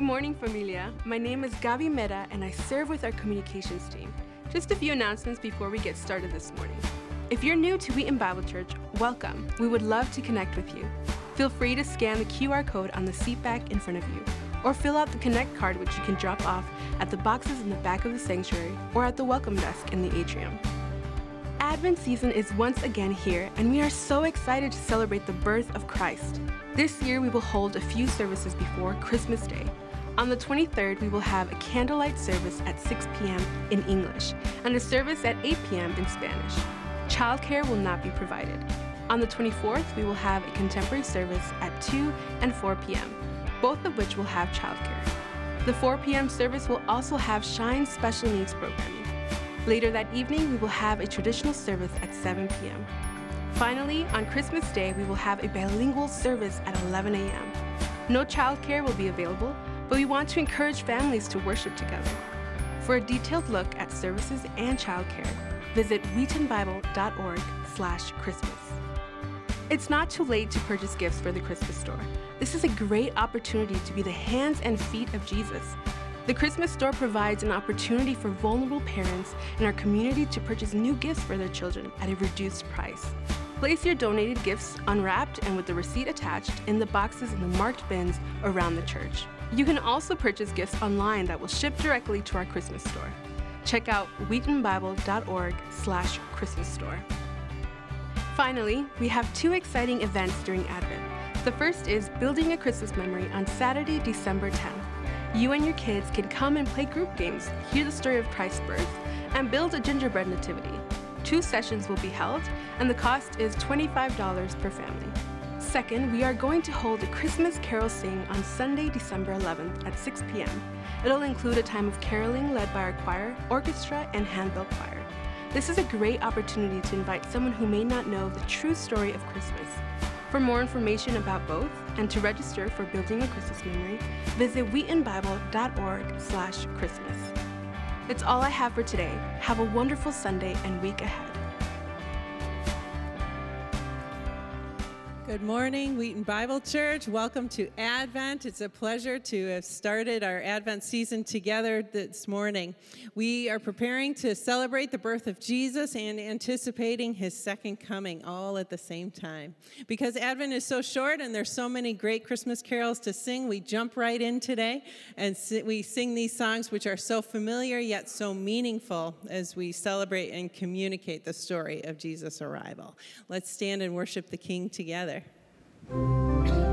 Good morning, familia. My name is Gabi Mera, and I serve with our communications team. Just a few announcements before we get started this morning. If you're new to Wheaton Bible Church, welcome. We would love to connect with you. Feel free to scan the QR code on the seat back in front of you, or fill out the Connect card, which you can drop off at the boxes in the back of the sanctuary or at the welcome desk in the atrium. Advent season is once again here, and we are so excited to celebrate the birth of Christ. This year, we will hold a few services before Christmas Day. On the 23rd, we will have a candlelight service at 6 p.m. in English and a service at 8 p.m. in Spanish. Childcare will not be provided. On the 24th, we will have a contemporary service at 2 and 4 p.m., both of which will have childcare. The 4 p.m. service will also have Shine Special Needs programming. Later that evening, we will have a traditional service at 7 p.m. Finally, on Christmas Day, we will have a bilingual service at 11 a.m. No childcare will be available, but we want to encourage families to worship together. For a detailed look at services and childcare, visit wheatonbible.org slash Christmas. It's not too late to purchase gifts for the Christmas store. This is a great opportunity to be the hands and feet of Jesus. The Christmas store provides an opportunity for vulnerable parents in our community to purchase new gifts for their children at a reduced price. Place your donated gifts unwrapped and with the receipt attached in the boxes in the marked bins around the church. You can also purchase gifts online that will ship directly to our Christmas store. Check out wheatonbible.org slash Christmas store. Finally, we have two exciting events during Advent. The first is Building a Christmas Memory on Saturday, December 10th. You and your kids can come and play group games, hear the story of Christ's birth, and build a gingerbread nativity. Two sessions will be held, and the cost is $25 per family. Second, we are going to hold a Christmas carol sing on Sunday, December 11th at 6 p.m. It'll include a time of caroling led by our choir, orchestra, and handbell choir. This is a great opportunity to invite someone who may not know the true story of Christmas. For more information about both and to register for Building a Christmas Memory, visit wheatonbible.org slash Christmas. That's all I have for today. Have a wonderful Sunday and week ahead. Good morning, Wheaton Bible Church. Welcome to Advent. It's a pleasure to have started our Advent season together this morning. We are preparing to celebrate the birth of Jesus and anticipating his second coming all at the same time. Because Advent is so short and there's so many great Christmas carols to sing, we jump right in today and we sing these songs which are so familiar yet so meaningful as we celebrate and communicate the story of Jesus' arrival. Let's stand and worship the King together. To all.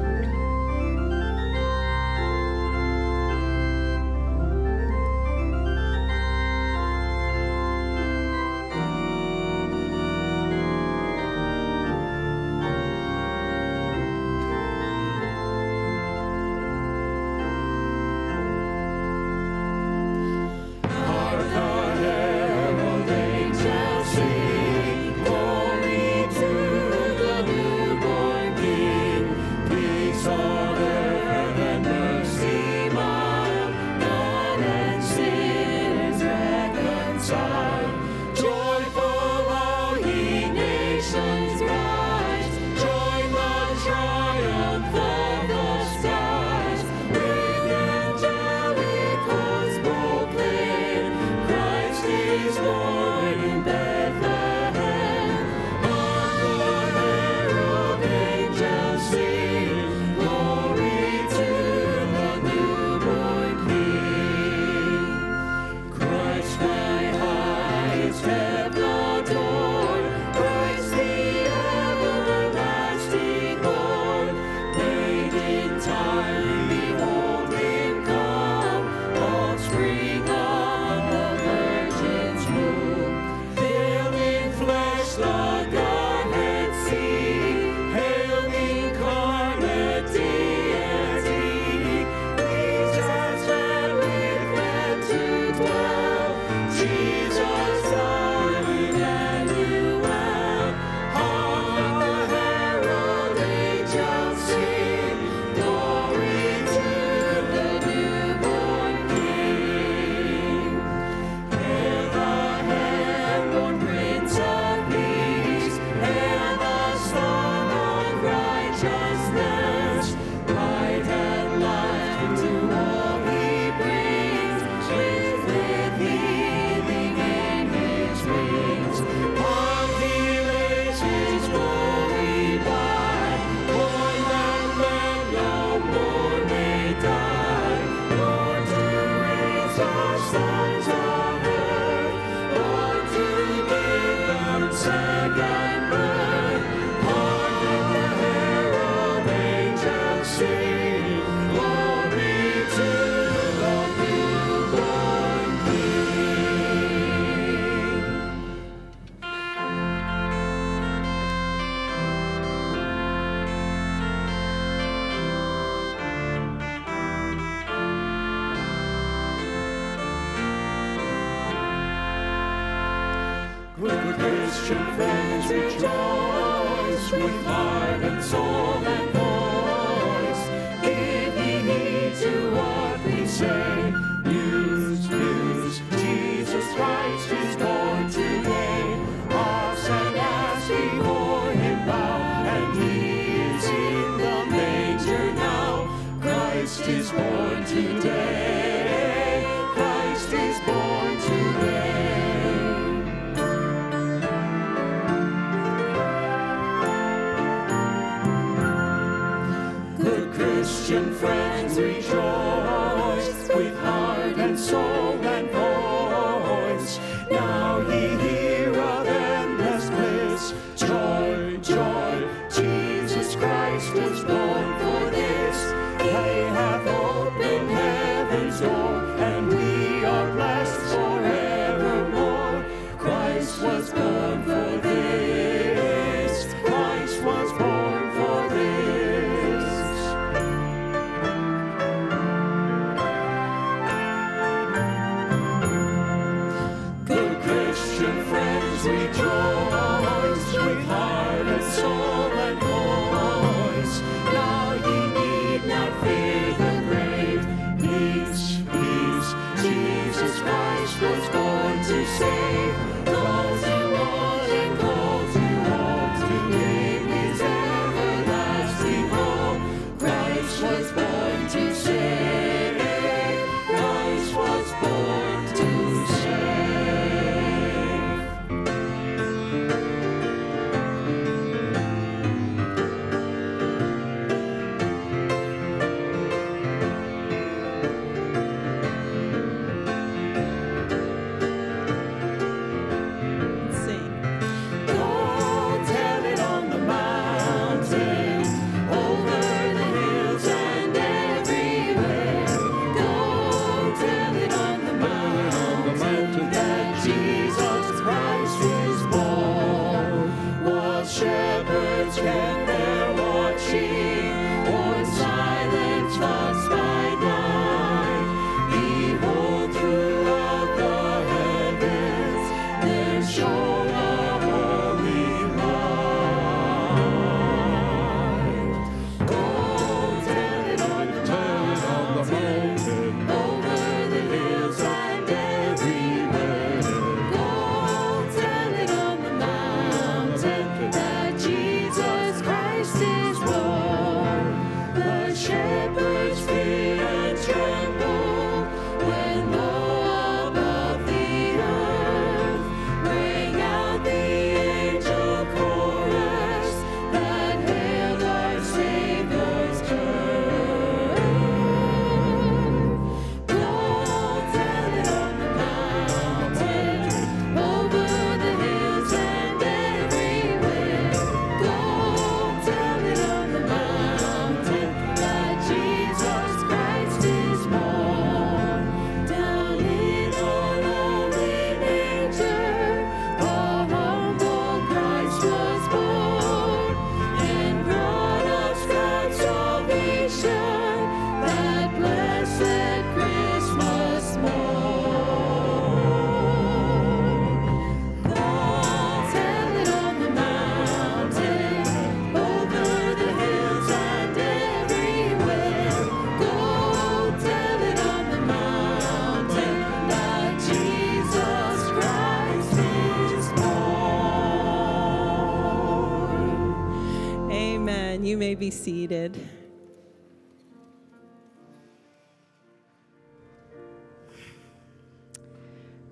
seated.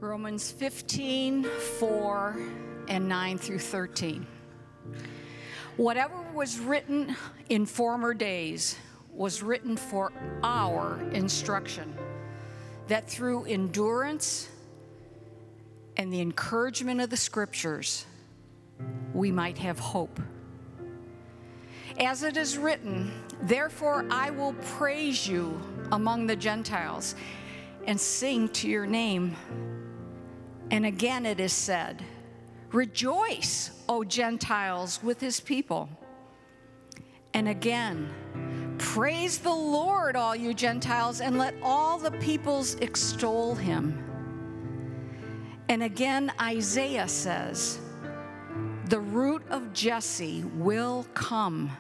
Romans 15, 4, and 9 through 13. Whatever was written in former days was written for our instruction, that through endurance and the encouragement of the scriptures, we might have hope. As it is written, therefore I will praise you among the Gentiles and sing to your name. And again it is said, Rejoice, O Gentiles, with his people. And again, praise the Lord, all you Gentiles, and let all the peoples extol him. And again, Isaiah says, The root of Jesse will come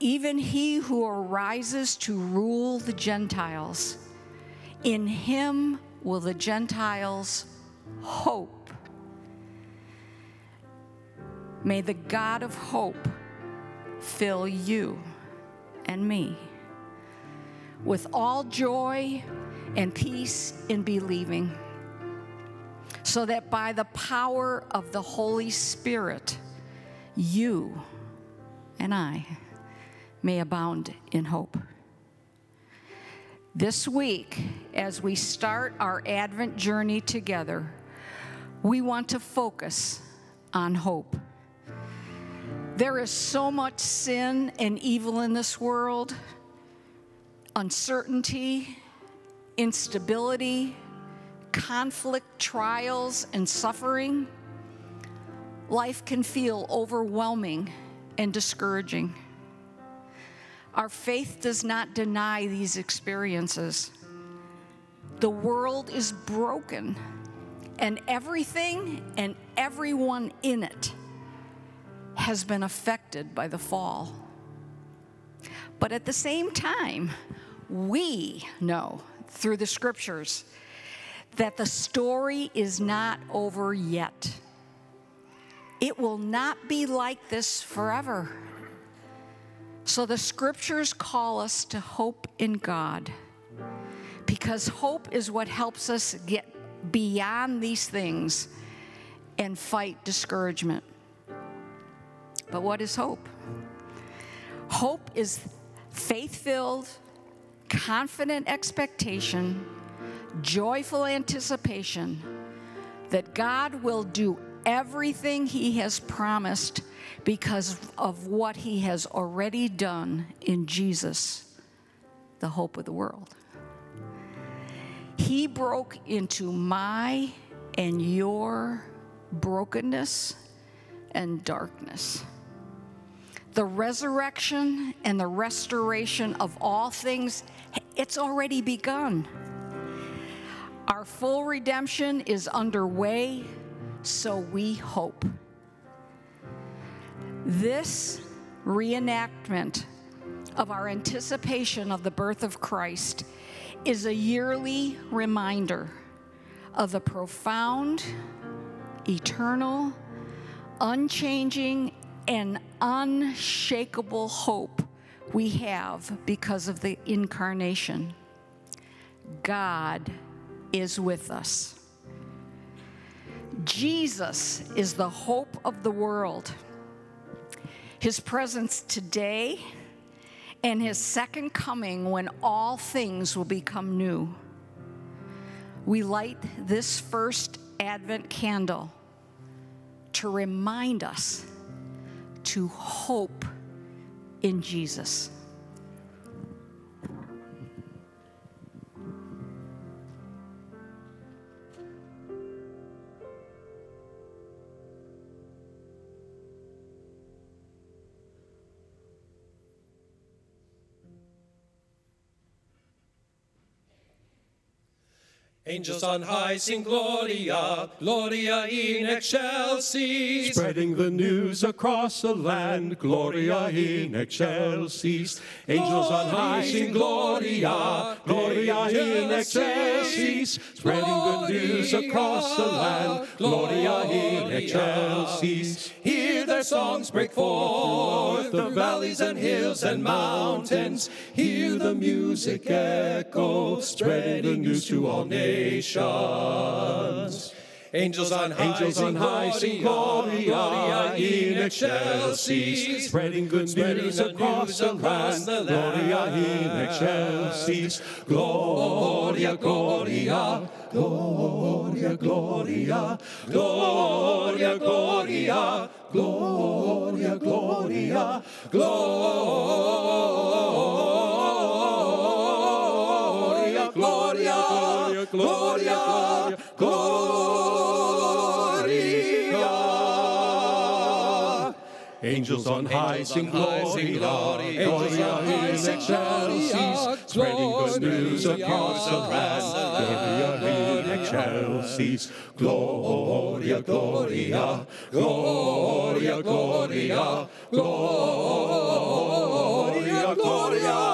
even he who arises to rule the Gentiles. In him will the Gentiles hope. May the God of hope fill you and me with all joy and peace in believing, so that by the power of the Holy Spirit, you and I may abound in hope. This week, as we start our Advent journey together, we want to focus on hope. There is so much sin and evil in this world uncertainty, instability, conflict, trials, and suffering. Life can feel overwhelming and discouraging. Our faith does not deny these experiences. The world is broken, and everything and everyone in it has been affected by the fall. But at the same time, we know through the scriptures that the story is not over yet. It will not be like this forever. So the scriptures call us to hope in God because hope is what helps us get beyond these things and fight discouragement. But what is hope? Hope is faith filled, confident expectation, joyful anticipation that God will do everything He has promised because of what He has already done in Jesus, the hope of the world. He broke into my and your brokenness and darkness the resurrection and the restoration of all things, it's already begun. Our full redemption is underway, so we hope. This reenactment of our anticipation of the birth of Christ is a yearly reminder of the profound, eternal, unchanging, and unshakable hope we have because of the incarnation. God is with us. Jesus is the hope of the world. His presence today and his second coming when all things will become new. We light this first Advent candle to remind us to hope in Jesus. Angels on high sing Gloria, Gloria in excelsis. Spreading the news across the land, Gloria in excelsis. Angels on high sing Gloria, Gloria in excelsis. Spreading the news across the land, Gloria in excelsis. Hear their songs break forth, the valleys and hills and mountains. Hear the music echo, spreading the news to all nations. Angels on high, Angels on high sing Gloria ah, ah, in excelsis, spreading good news across the land. Gloria ah, in excelsis, Gloria, Gloria, Gloria, Gloria, Gloria, Gloria, Gloria, Gloria, Gloria, Gloria, Gloria, Gloria, Gloria. Angels on high sing Gloria, Gloria in excelsis, spreading good news across the land. Gloria in excelsis, Gloria, Gloria, Gloria, Gloria, Gloria, Gloria,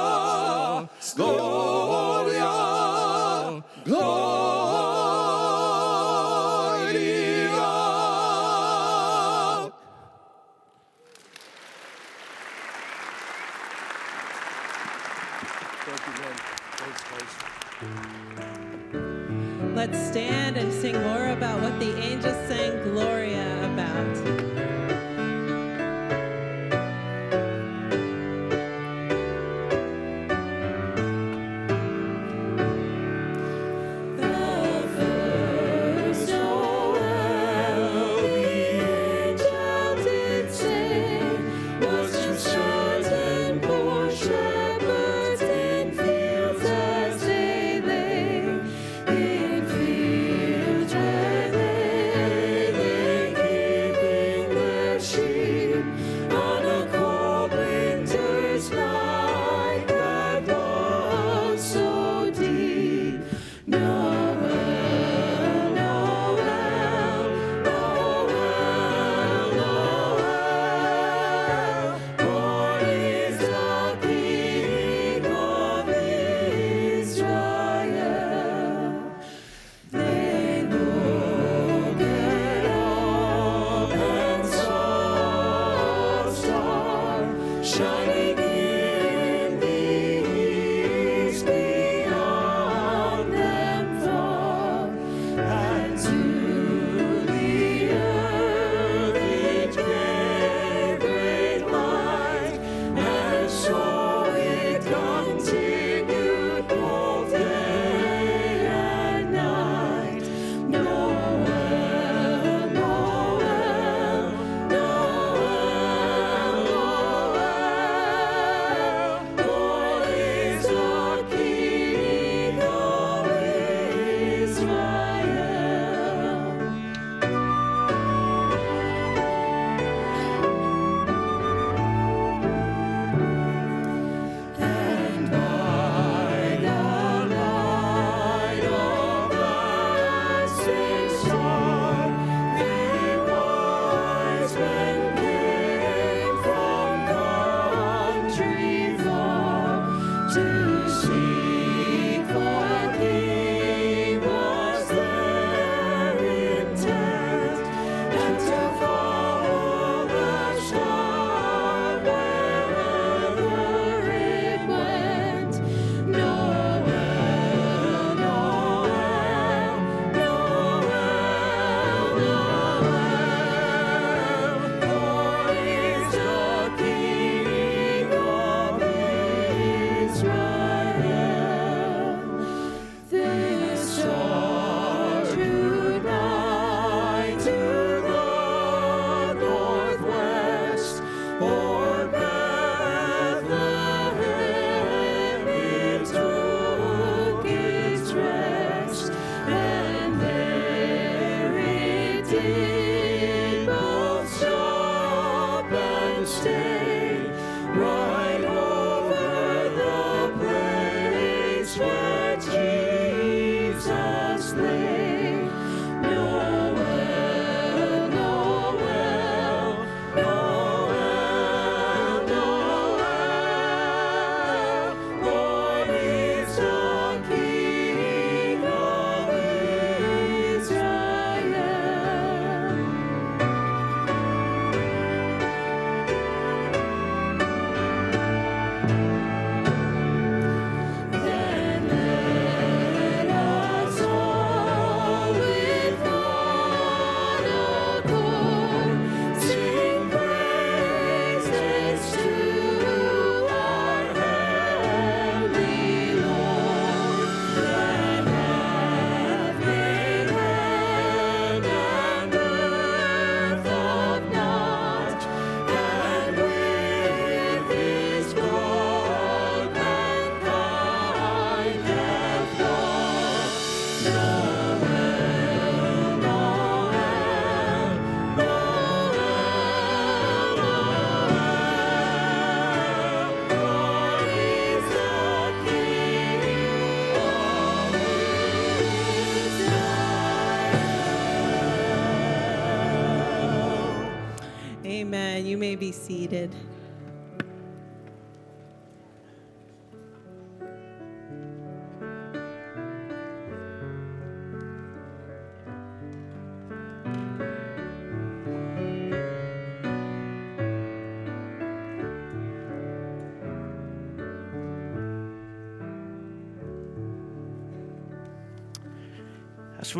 be seated.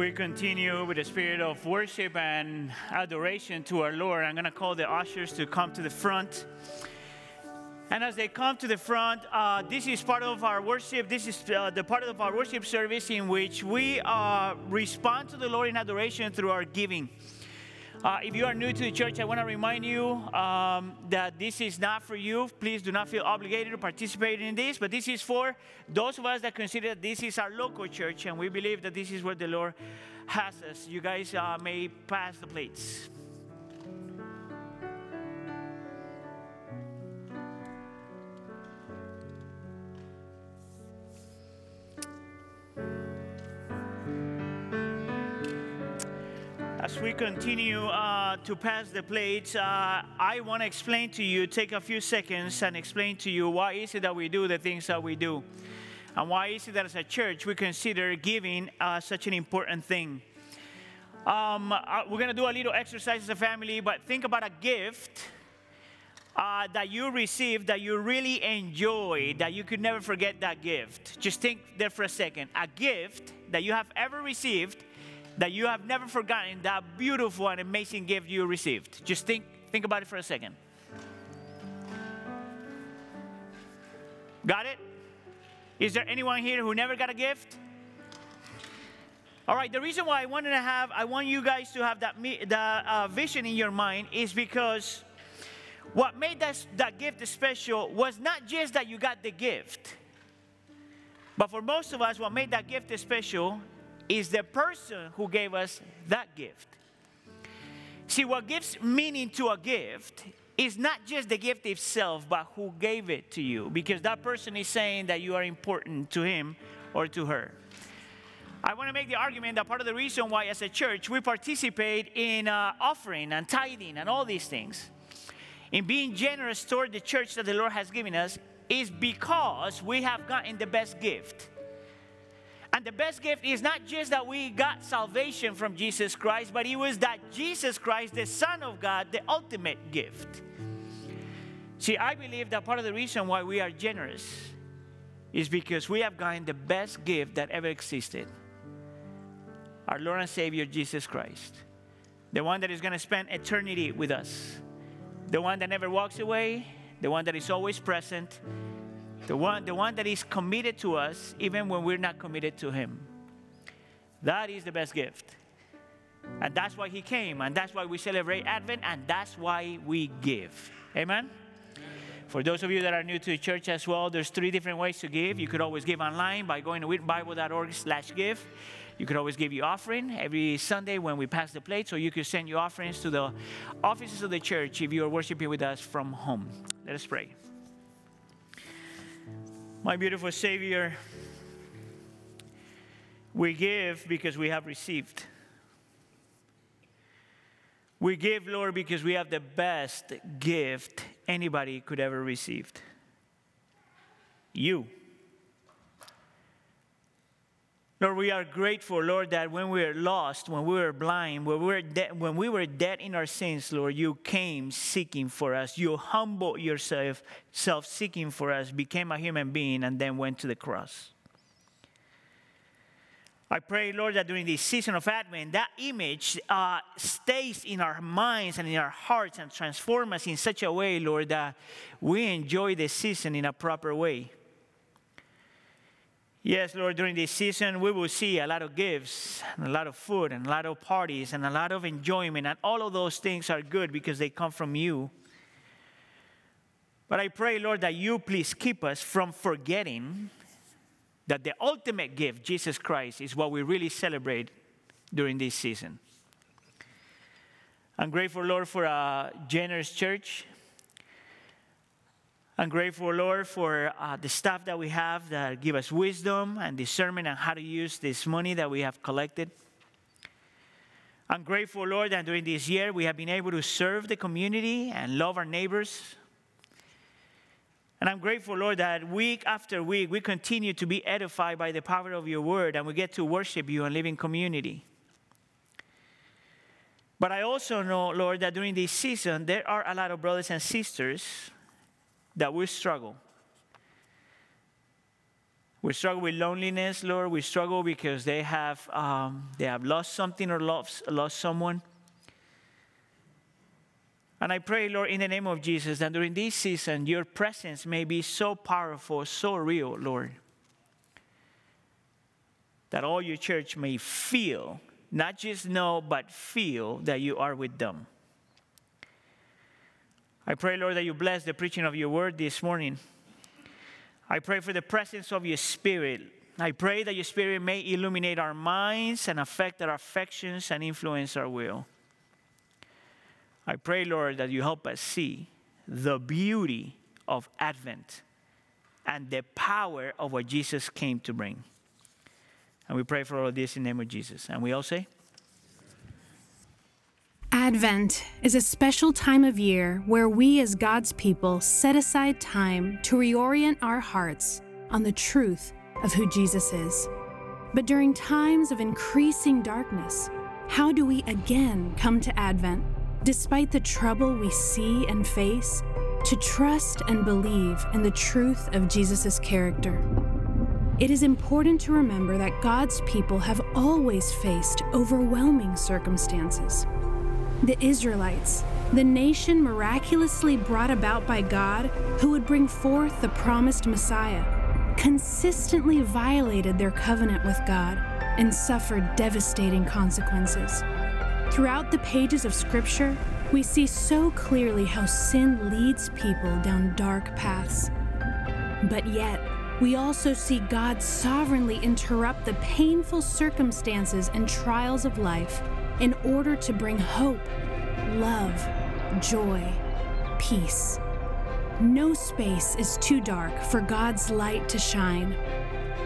We continue with the spirit of worship and adoration to our Lord, I'm going to call the ushers to come to the front. And as they come to the front, uh, this is part of our worship. This is uh, the part of our worship service in which we uh, respond to the Lord in adoration through our giving. Uh, if you are new to the church, I want to remind you um, that this is not for you. Please do not feel obligated to participate in this, but this is for those of us that consider that this is our local church and we believe that this is where the Lord has us. You guys uh, may pass the plates. We continue uh, to pass the plates, uh, I want to explain to you, take a few seconds and explain to you why is it that we do the things that we do. And why is it that as a church we consider giving uh, such an important thing. Um, uh, we're going to do a little exercise as a family, but think about a gift uh, that you received that you really enjoy, that you could never forget that gift. Just think there for a second. A gift that you have ever received that you have never forgotten that beautiful and amazing gift you received. Just think, think about it for a second. Got it? Is there anyone here who never got a gift? All right, the reason why I wanted to have, I want you guys to have that the uh, vision in your mind is because what made that, that gift special was not just that you got the gift, but for most of us, what made that gift special is the person who gave us that gift. See, what gives meaning to a gift is not just the gift itself, but who gave it to you, because that person is saying that you are important to him or to her. I want to make the argument that part of the reason why, as a church, we participate in uh, offering and tithing and all these things, in being generous toward the church that the Lord has given us, is because we have gotten the best gift. And the best gift is not just that we got salvation from Jesus Christ, but it was that Jesus Christ, the Son of God, the ultimate gift. See, I believe that part of the reason why we are generous is because we have gotten the best gift that ever existed our Lord and Savior, Jesus Christ. The one that is going to spend eternity with us, the one that never walks away, the one that is always present, the one, the one that is committed to us even when we're not committed to Him. That is the best gift. And that's why He came, and that's why we celebrate Advent, and that's why we give. Amen? For those of you that are new to the church as well, there's three different ways to give. You could always give online by going to wheatonbible.org slash give. You could always give your offering every Sunday when we pass the plate, or you could send your offerings to the offices of the church if you are worshiping with us from home. Let us pray. My beautiful Savior, we give because we have received. We give, Lord, because we have the best gift anybody could ever receive. You. Lord, we are grateful, Lord, that when we were lost, when we were blind, when we were, de- when we were dead in our sins, Lord, you came seeking for us. You humbled yourself, self seeking for us, became a human being, and then went to the cross. I pray, Lord, that during this season of Advent, that image uh, stays in our minds and in our hearts and transform us in such a way, Lord, that we enjoy the season in a proper way. Yes, Lord, during this season, we will see a lot of gifts, and a lot of food, and a lot of parties, and a lot of enjoyment, and all of those things are good because they come from you. But I pray, Lord, that you please keep us from forgetting that the ultimate gift, Jesus Christ, is what we really celebrate during this season. I'm grateful, Lord, for a generous church I'm grateful, Lord, for uh, the staff that we have that give us wisdom and discernment on how to use this money that we have collected. I'm grateful, Lord, that during this year we have been able to serve the community and love our neighbors. And I'm grateful, Lord, that week after week we continue to be edified by the power of your word and we get to worship you and live in community. But I also know, Lord, that during this season there are a lot of brothers and sisters that we struggle. We struggle with loneliness, Lord. We struggle because they have, um, they have lost something or lost, lost someone. And I pray, Lord, in the name of Jesus, that during this season, your presence may be so powerful, so real, Lord, that all your church may feel, not just know, but feel that you are with them. I pray, Lord, that you bless the preaching of your word this morning. I pray for the presence of your spirit. I pray that your spirit may illuminate our minds and affect our affections and influence our will. I pray, Lord, that you help us see the beauty of Advent and the power of what Jesus came to bring. And we pray for all of this in the name of Jesus. And we all say, Advent is a special time of year where we as God's people set aside time to reorient our hearts on the truth of who Jesus is. But during times of increasing darkness, how do we again come to Advent, despite the trouble we see and face, to trust and believe in the truth of Jesus' character? It is important to remember that God's people have always faced overwhelming circumstances. The Israelites, the nation miraculously brought about by God who would bring forth the promised Messiah, consistently violated their covenant with God and suffered devastating consequences. Throughout the pages of Scripture, we see so clearly how sin leads people down dark paths. But yet, we also see God sovereignly interrupt the painful circumstances and trials of life in order to bring hope, love, joy, peace. No space is too dark for God's light to shine.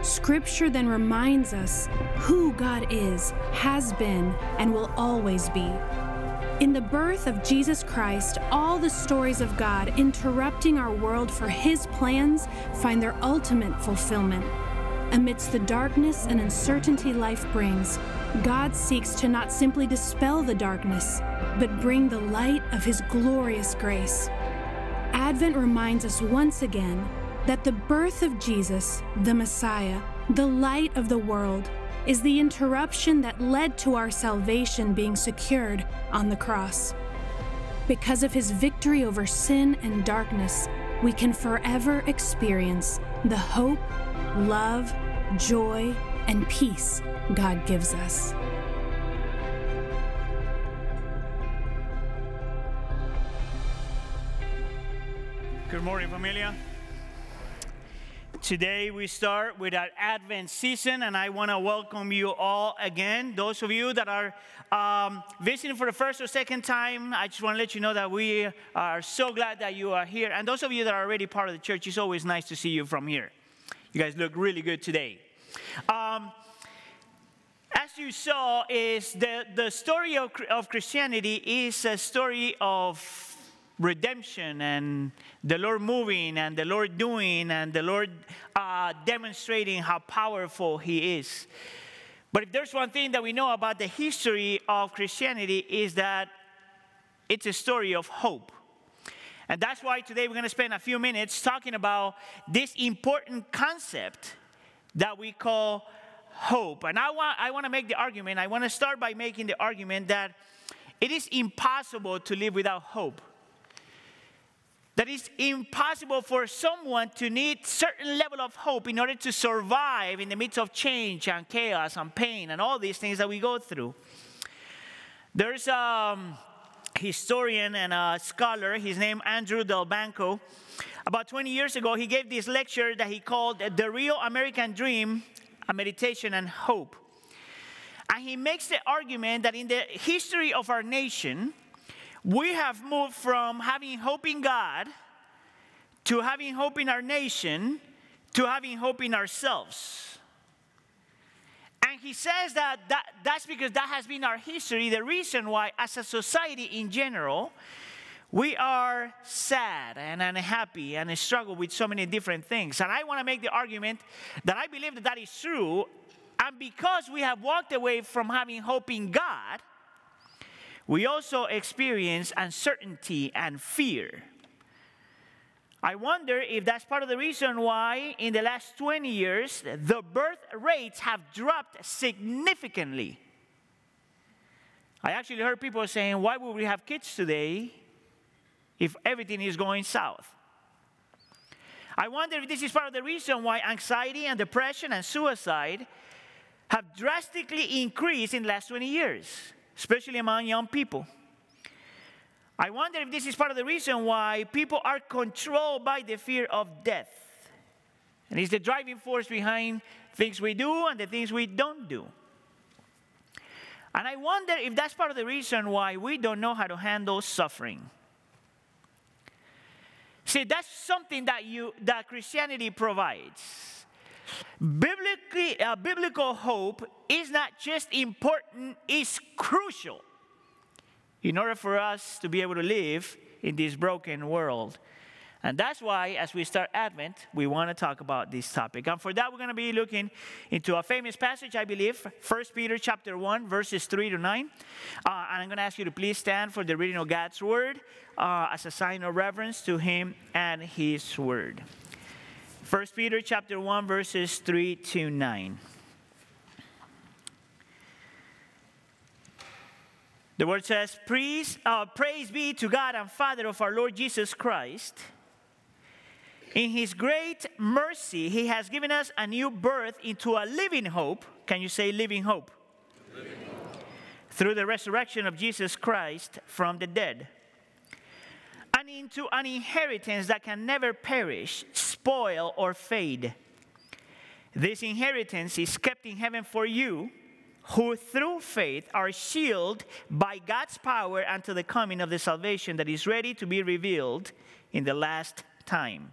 Scripture then reminds us who God is, has been, and will always be. In the birth of Jesus Christ, all the stories of God interrupting our world for His plans find their ultimate fulfillment. Amidst the darkness and uncertainty life brings, God seeks to not simply dispel the darkness, but bring the light of His glorious grace. Advent reminds us once again that the birth of Jesus, the Messiah, the light of the world, is the interruption that led to our salvation being secured on the cross. Because of his victory over sin and darkness, we can forever experience the hope, love, joy, and peace God gives us. Good morning, familia. Today we start with our Advent season, and I want to welcome you all again. Those of you that are um, visiting for the first or second time, I just want to let you know that we are so glad that you are here. And those of you that are already part of the church, it's always nice to see you from here. You guys look really good today. Um, as you saw, is the, the story of, of Christianity is a story of redemption and the Lord moving and the Lord doing and the Lord uh, demonstrating how powerful He is. But if there's one thing that we know about the history of Christianity is that it's a story of hope. And that's why today we're going to spend a few minutes talking about this important concept that we call hope. And I want, I want to make the argument, I want to start by making the argument that it is impossible to live without hope. That it's impossible for someone to need certain level of hope in order to survive in the midst of change and chaos and pain and all these things that we go through. There's a historian and a scholar, his name Andrew Delbanco. About 20 years ago, he gave this lecture that he called The Real American Dream, a Meditation and Hope. And he makes the argument that in the history of our nation, we have moved from having hope in God to having hope in our nation to having hope in ourselves. And he says that, that that's because that has been our history, the reason why, as a society in general, we are sad and unhappy and struggle with so many different things. And I want to make the argument that I believe that that is true. And because we have walked away from having hope in God, we also experience uncertainty and fear. I wonder if that's part of the reason why, in the last 20 years, the birth rates have dropped significantly. I actually heard people saying, Why would we have kids today if everything is going south? I wonder if this is part of the reason why anxiety and depression and suicide have drastically increased in the last 20 years, especially among young people. I wonder if this is part of the reason why people are controlled by the fear of death. And it's the driving force behind things we do and the things we don't do. And I wonder if that's part of the reason why we don't know how to handle suffering. See, that's something that you that Christianity provides. Biblically, uh, biblical hope is not just important; it's crucial in order for us to be able to live in this broken world. And that's why, as we start Advent, we want to talk about this topic. And for that, we're going to be looking into a famous passage, I believe, 1 Peter chapter 1, verses 3 to 9. Uh, and I'm going to ask you to please stand for the reading of God's word uh, as a sign of reverence to Him and His word. 1 Peter chapter 1, verses 3 to 9. The word says, praise, uh, praise be to God and Father of our Lord Jesus Christ. In his great mercy, he has given us a new birth into a living hope. Can you say living hope? Through the resurrection of Jesus Christ from the dead. And into an inheritance that can never perish, spoil, or fade. This inheritance is kept in heaven for you who through faith are shielded by God's power until the coming of the salvation that is ready to be revealed in the last time.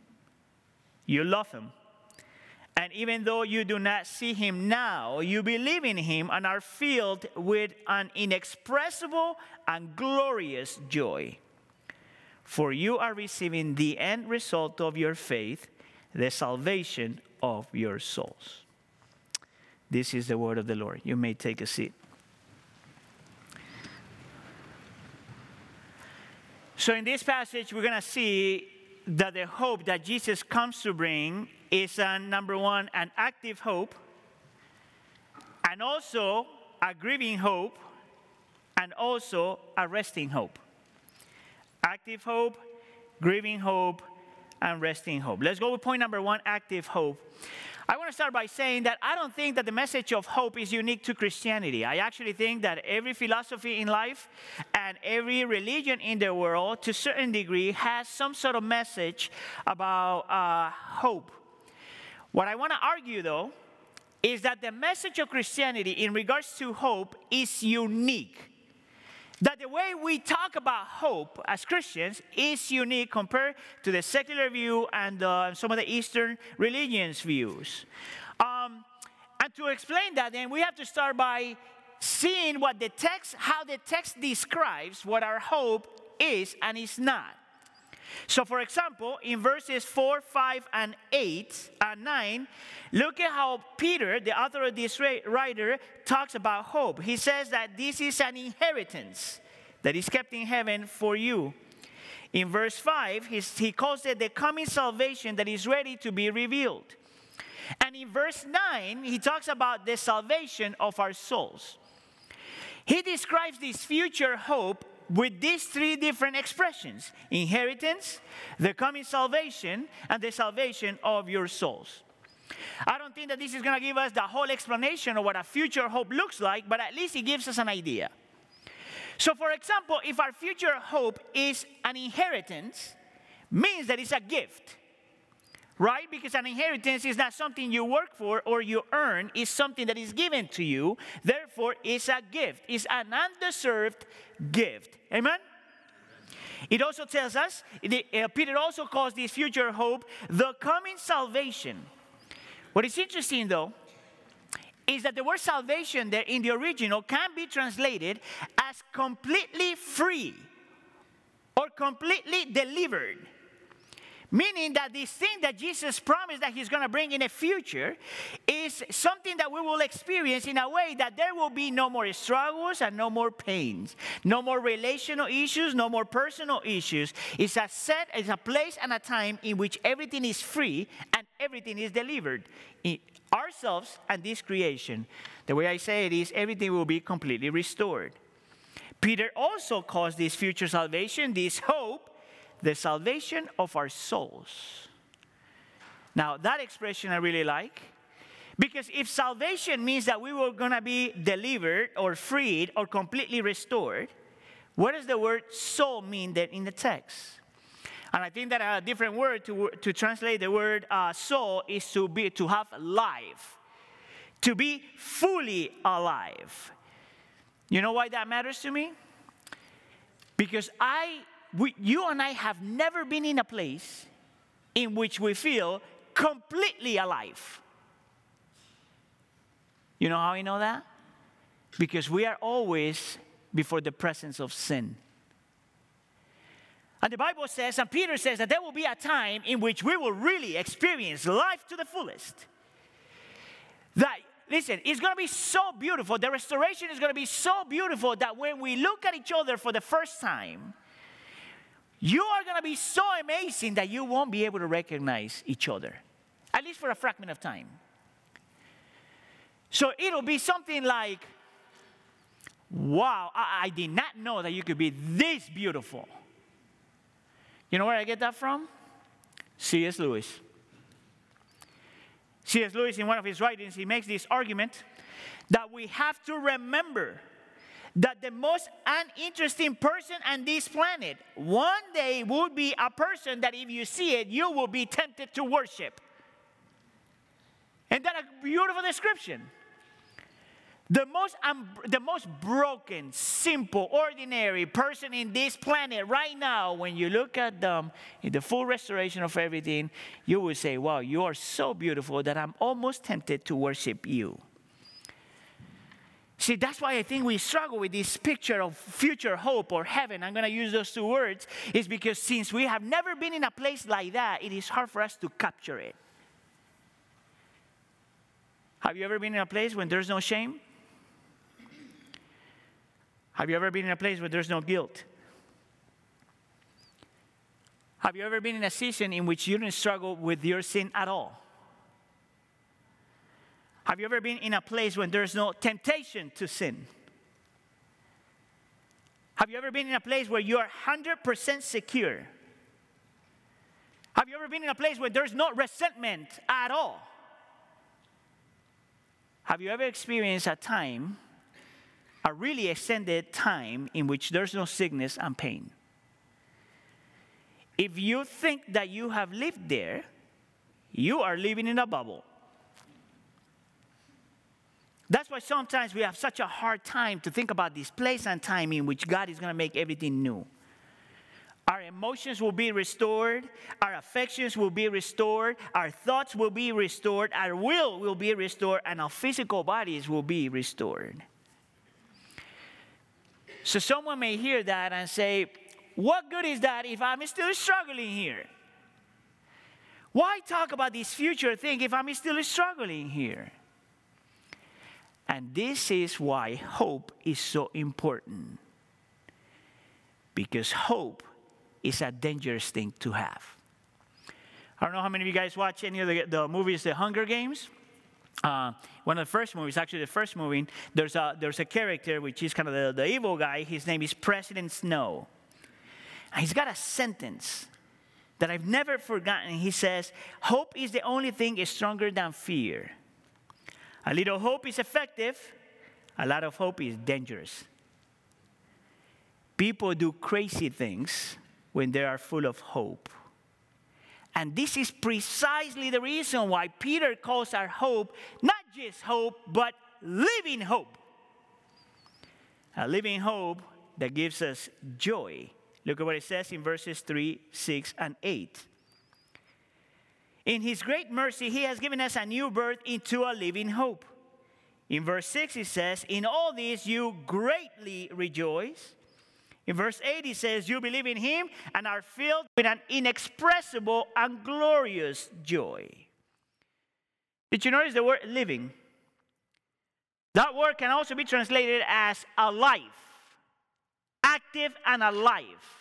you love him. And even though you do not see him now, you believe in him and are filled with an inexpressible and glorious joy. For you are receiving the end result of your faith, the salvation of your souls. This is the word of the Lord. You may take a seat. So, in this passage, we're going to see that the hope that Jesus comes to bring is, uh, number one, an active hope, and also a grieving hope, and also a resting hope. Active hope, grieving hope, and resting hope. Let's go with point number one active hope. I want to start by saying that I don't think that the message of hope is unique to Christianity. I actually think that every philosophy in life and every religion in the world, to a certain degree, has some sort of message about uh, hope. What I want to argue, though, is that the message of Christianity in regards to hope is unique that the way we talk about hope as Christians is unique compared to the secular view and uh, some of the Eastern religions' views. Um, and to explain that, then we have to start by seeing what the text, how the text describes what our hope is and is not. So, for example, in verses 4, 5, and 8 and 9, look at how Peter, the author of this writer, talks about hope. He says that this is an inheritance that is kept in heaven for you. In verse 5, he calls it the coming salvation that is ready to be revealed. And in verse 9, he talks about the salvation of our souls. He describes this future hope with these three different expressions inheritance, the coming salvation, and the salvation of your souls. I don't think that this is going to give us the whole explanation of what a future hope looks like, but at least it gives us an idea. So, for example, if our future hope is an inheritance, means that it's a gift right? Because an inheritance is not something you work for or you earn, it's something that is given to you. Therefore, it's a gift, it's an undeserved gift. Amen? It also tells us, uh, Peter also calls this future hope the coming salvation. What is interesting though, is that the word salvation there in the original can be translated as completely free or completely delivered. Meaning that this thing that Jesus promised that He's going to bring in the future is something that we will experience in a way that there will be no more struggles and no more pains, no more relational issues, no more personal issues. It's a set, it's a place and a time in which everything is free and everything is delivered. In ourselves and this creation. The way I say it is everything will be completely restored. Peter also calls this future salvation, this hope, the salvation of our souls. Now, that expression I really like because if salvation means that we were going to be delivered or freed or completely restored, what does the word soul mean there in the text? And I think that a different word to, to translate the word uh, soul is to be to have life, to be fully alive. You know why that matters to me? Because I we, you and I have never been in a place in which we feel completely alive. You know how I know that? Because we are always before the presence of sin. And the Bible says, and Peter says, that there will be a time in which we will really experience life to the fullest. That, listen, it's gonna be so beautiful. The restoration is gonna be so beautiful that when we look at each other for the first time, you are going to be so amazing that you won't be able to recognize each other, at least for a fragment of time. So it'll be something like, wow, I, I did not know that you could be this beautiful. You know where I get that from? C.S. Lewis. C.S. Lewis, in one of his writings, he makes this argument that we have to remember that the most uninteresting person on this planet one day would be a person that if you see it, you will be tempted to worship. Isn't that a beautiful description? The most, um, the most broken, simple, ordinary person in this planet right now, when you look at them in the full restoration of everything, you will say, Wow, you are so beautiful that I'm almost tempted to worship you. See, that's why I think we struggle with this picture of future hope or heaven. I'm going to use those two words, is because since we have never been in a place like that, it is hard for us to capture it. Have you ever been in a place when there's no shame? Have you ever been in a place where there's no guilt? Have you ever been in a season in which you didn't struggle with your sin at all? Have you ever been in a place when there's no temptation to sin? Have you ever been in a place where you are 100% secure? Have you ever been in a place where there's no resentment at all? Have you ever experienced a time, a really extended time, in which there's no sickness and pain? If you think that you have lived there, you are living in a bubble. That's why sometimes we have such a hard time to think about this place and time in which God is going to make everything new. Our emotions will be restored, our affections will be restored, our thoughts will be restored, our will will be restored, and our physical bodies will be restored. So someone may hear that and say, What good is that if I'm still struggling here? Why talk about this future thing if I'm still struggling here? And this is why hope is so important. Because hope is a dangerous thing to have. I don't know how many of you guys watch any of the, the movies, The Hunger Games. Uh, one of the first movies, actually the first movie, there's a, there's a character which is kind of the, the evil guy. His name is President Snow. And he's got a sentence that I've never forgotten. He says, Hope is the only thing stronger than fear. A little hope is effective, a lot of hope is dangerous. People do crazy things when they are full of hope. And this is precisely the reason why Peter calls our hope not just hope, but living hope. A living hope that gives us joy. Look at what it says in verses 3, 6, and 8. In his great mercy, he has given us a new birth into a living hope. In verse 6, he says, In all this you greatly rejoice. In verse 8, he says, You believe in him and are filled with an inexpressible and glorious joy. Did you notice the word living? That word can also be translated as alive, active and alive.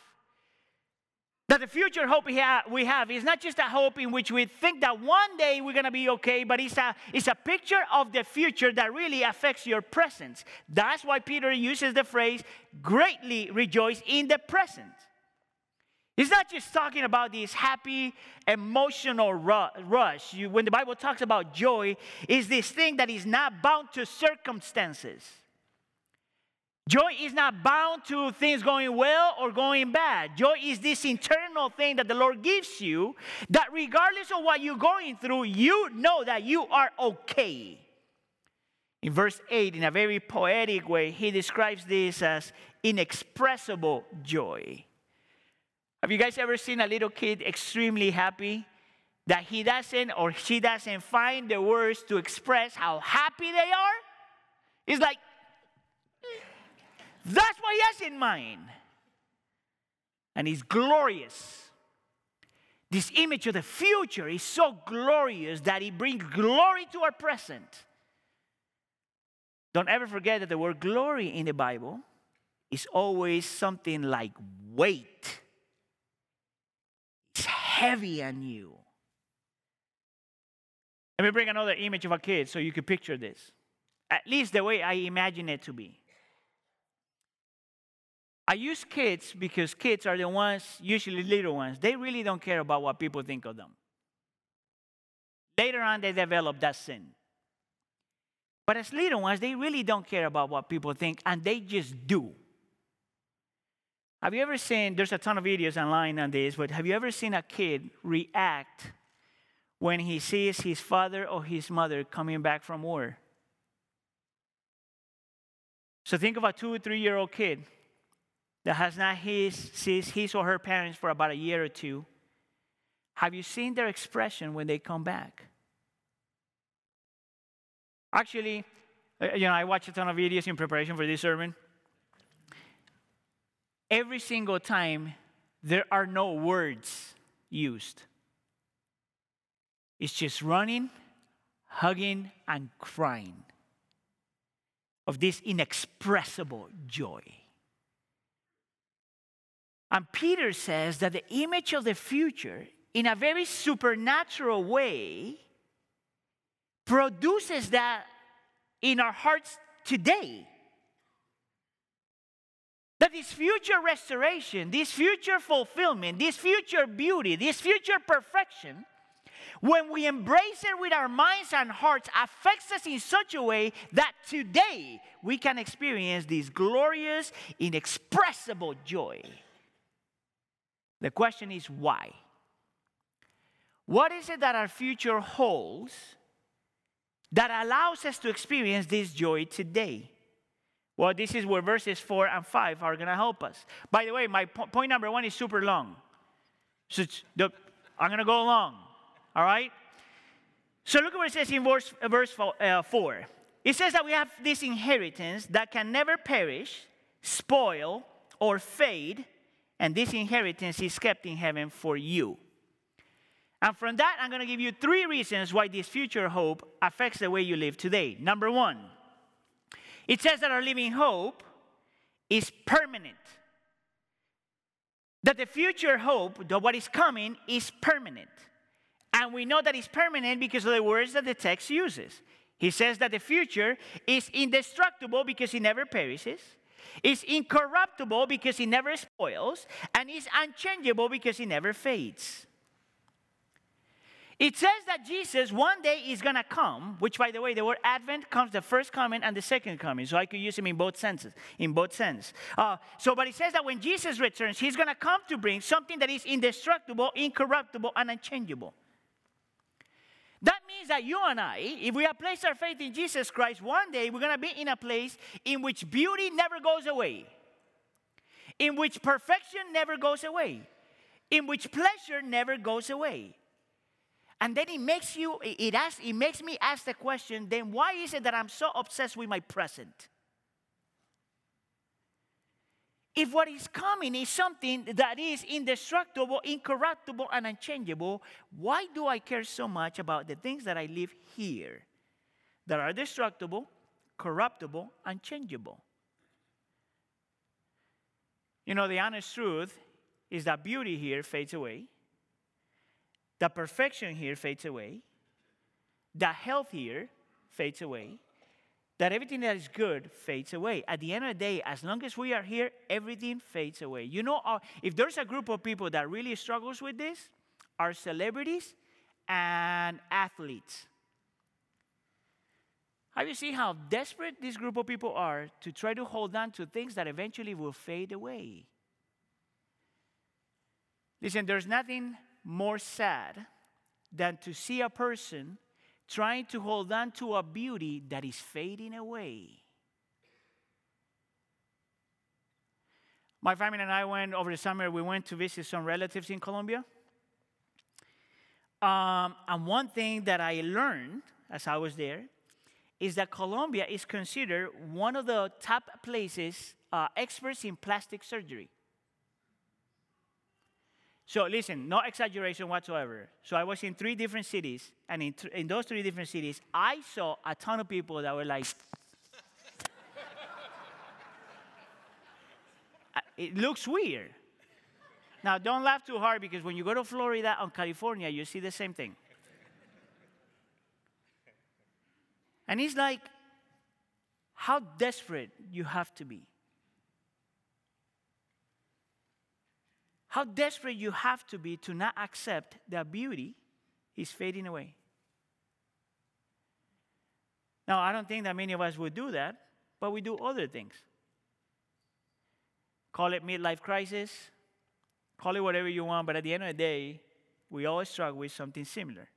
That the future hope we have, we have is not just a hope in which we think that one day we're going to be okay, but it's a, it's a picture of the future that really affects your present. That's why Peter uses the phrase, greatly rejoice in the present. He's not just talking about this happy emotional rush. You, when the Bible talks about joy, is this thing that is not bound to circumstances. Joy is not bound to things going well or going bad. Joy is this internal thing that the Lord gives you that regardless of what you're going through, you know that you are okay. In verse 8, in a very poetic way, he describes this as inexpressible joy. Have you guys ever seen a little kid extremely happy that he doesn't or she doesn't find the words to express how happy they are? It's like, that's what he has in mind. And he's glorious. This image of the future is so glorious that it brings glory to our present. Don't ever forget that the word glory in the Bible is always something like weight. It's heavy on you. Let me bring another image of a kid so you can picture this. At least the way I imagine it to be. I use kids because kids are the ones, usually little ones, they really don't care about what people think of them. Later on, they develop that sin. But as little ones, they really don't care about what people think, and they just do. Have you ever seen, there's a ton of videos online on this, but have you ever seen a kid react when he sees his father or his mother coming back from war? So think of a two or three year old kid that has not his, sees his or her parents for about a year or two, have you seen their expression when they come back? Actually, uh, you know, I watched a ton of videos in preparation for this sermon. Every single time, there are no words used. It's just running, hugging, and crying of this inexpressible joy. And Peter says that the image of the future, in a very supernatural way, produces that in our hearts today. That this future restoration, this future fulfillment, this future beauty, this future perfection, when we embrace it with our minds and hearts, affects us in such a way that today we can experience this glorious, inexpressible joy. The question is why? What is it that our future holds that allows us to experience this joy today? Well, this is where verses 4 and 5 are going to help us. By the way, my po- point number one is super long. So the, I'm going to go long. All right? So look at what it says in verse, verse uh, 4. It says that we have this inheritance that can never perish, spoil, or fade and this inheritance is kept in heaven for you. And from that, I'm going to give you three reasons why this future hope affects the way you live today. Number one, it says that our living hope is permanent. That the future hope, that what is coming, is permanent. And we know that it's permanent because of the words that the text uses. He says that the future is indestructible because it never perishes is incorruptible because he never spoils, and is unchangeable because he never fades. It says that Jesus one day is going to come, which, by the way, the word Advent comes the first coming and the second coming. So I could use him in both senses, in both sense. Uh, so, but it says that when Jesus returns, he's going to come to bring something that is indestructible, incorruptible, and unchangeable. That means that you and I, if we have placed our faith in Jesus Christ, one day we're going to be in a place in which beauty never goes away, in which perfection never goes away, in which pleasure never goes away. And then it makes you, it, asks, it makes me ask the question then why is it that I'm so obsessed with my present? If what is coming is something that is indestructible, incorruptible, and unchangeable, why do I care so much about the things that I live here that are destructible, corruptible, unchangeable? You know, the honest truth is that beauty here fades away the perfection here fades away. The health here fades away. That everything that is good fades away. At the end of the day, as long as we are here, everything fades away. You know, uh, if there's a group of people that really struggles with this, are celebrities and athletes. Have you seen how desperate this group of people are to try to hold on to things that eventually will fade away? Listen, there's nothing more sad than to see a person trying to hold on to a beauty that is fading away. My family and I went over the summer, we went to visit some relatives in Colombia. Um, and one thing that I learned as I was there is that Colombia is considered one of the top places, uh, experts in plastic surgery. So listen, no exaggeration whatsoever. So I was in three different cities, and in, th- in those three different cities, I saw a ton of people that were like, it looks weird. Now, don't laugh too hard because when you go to Florida or California, you see the same thing. And it's like, how desperate you have to be. How desperate you have to be to not accept that beauty is fading away. Now, I don't think that many of us would do that, but we do other things. Call it midlife crisis, call it whatever you want, but at the end of the day, we all struggle with something similar.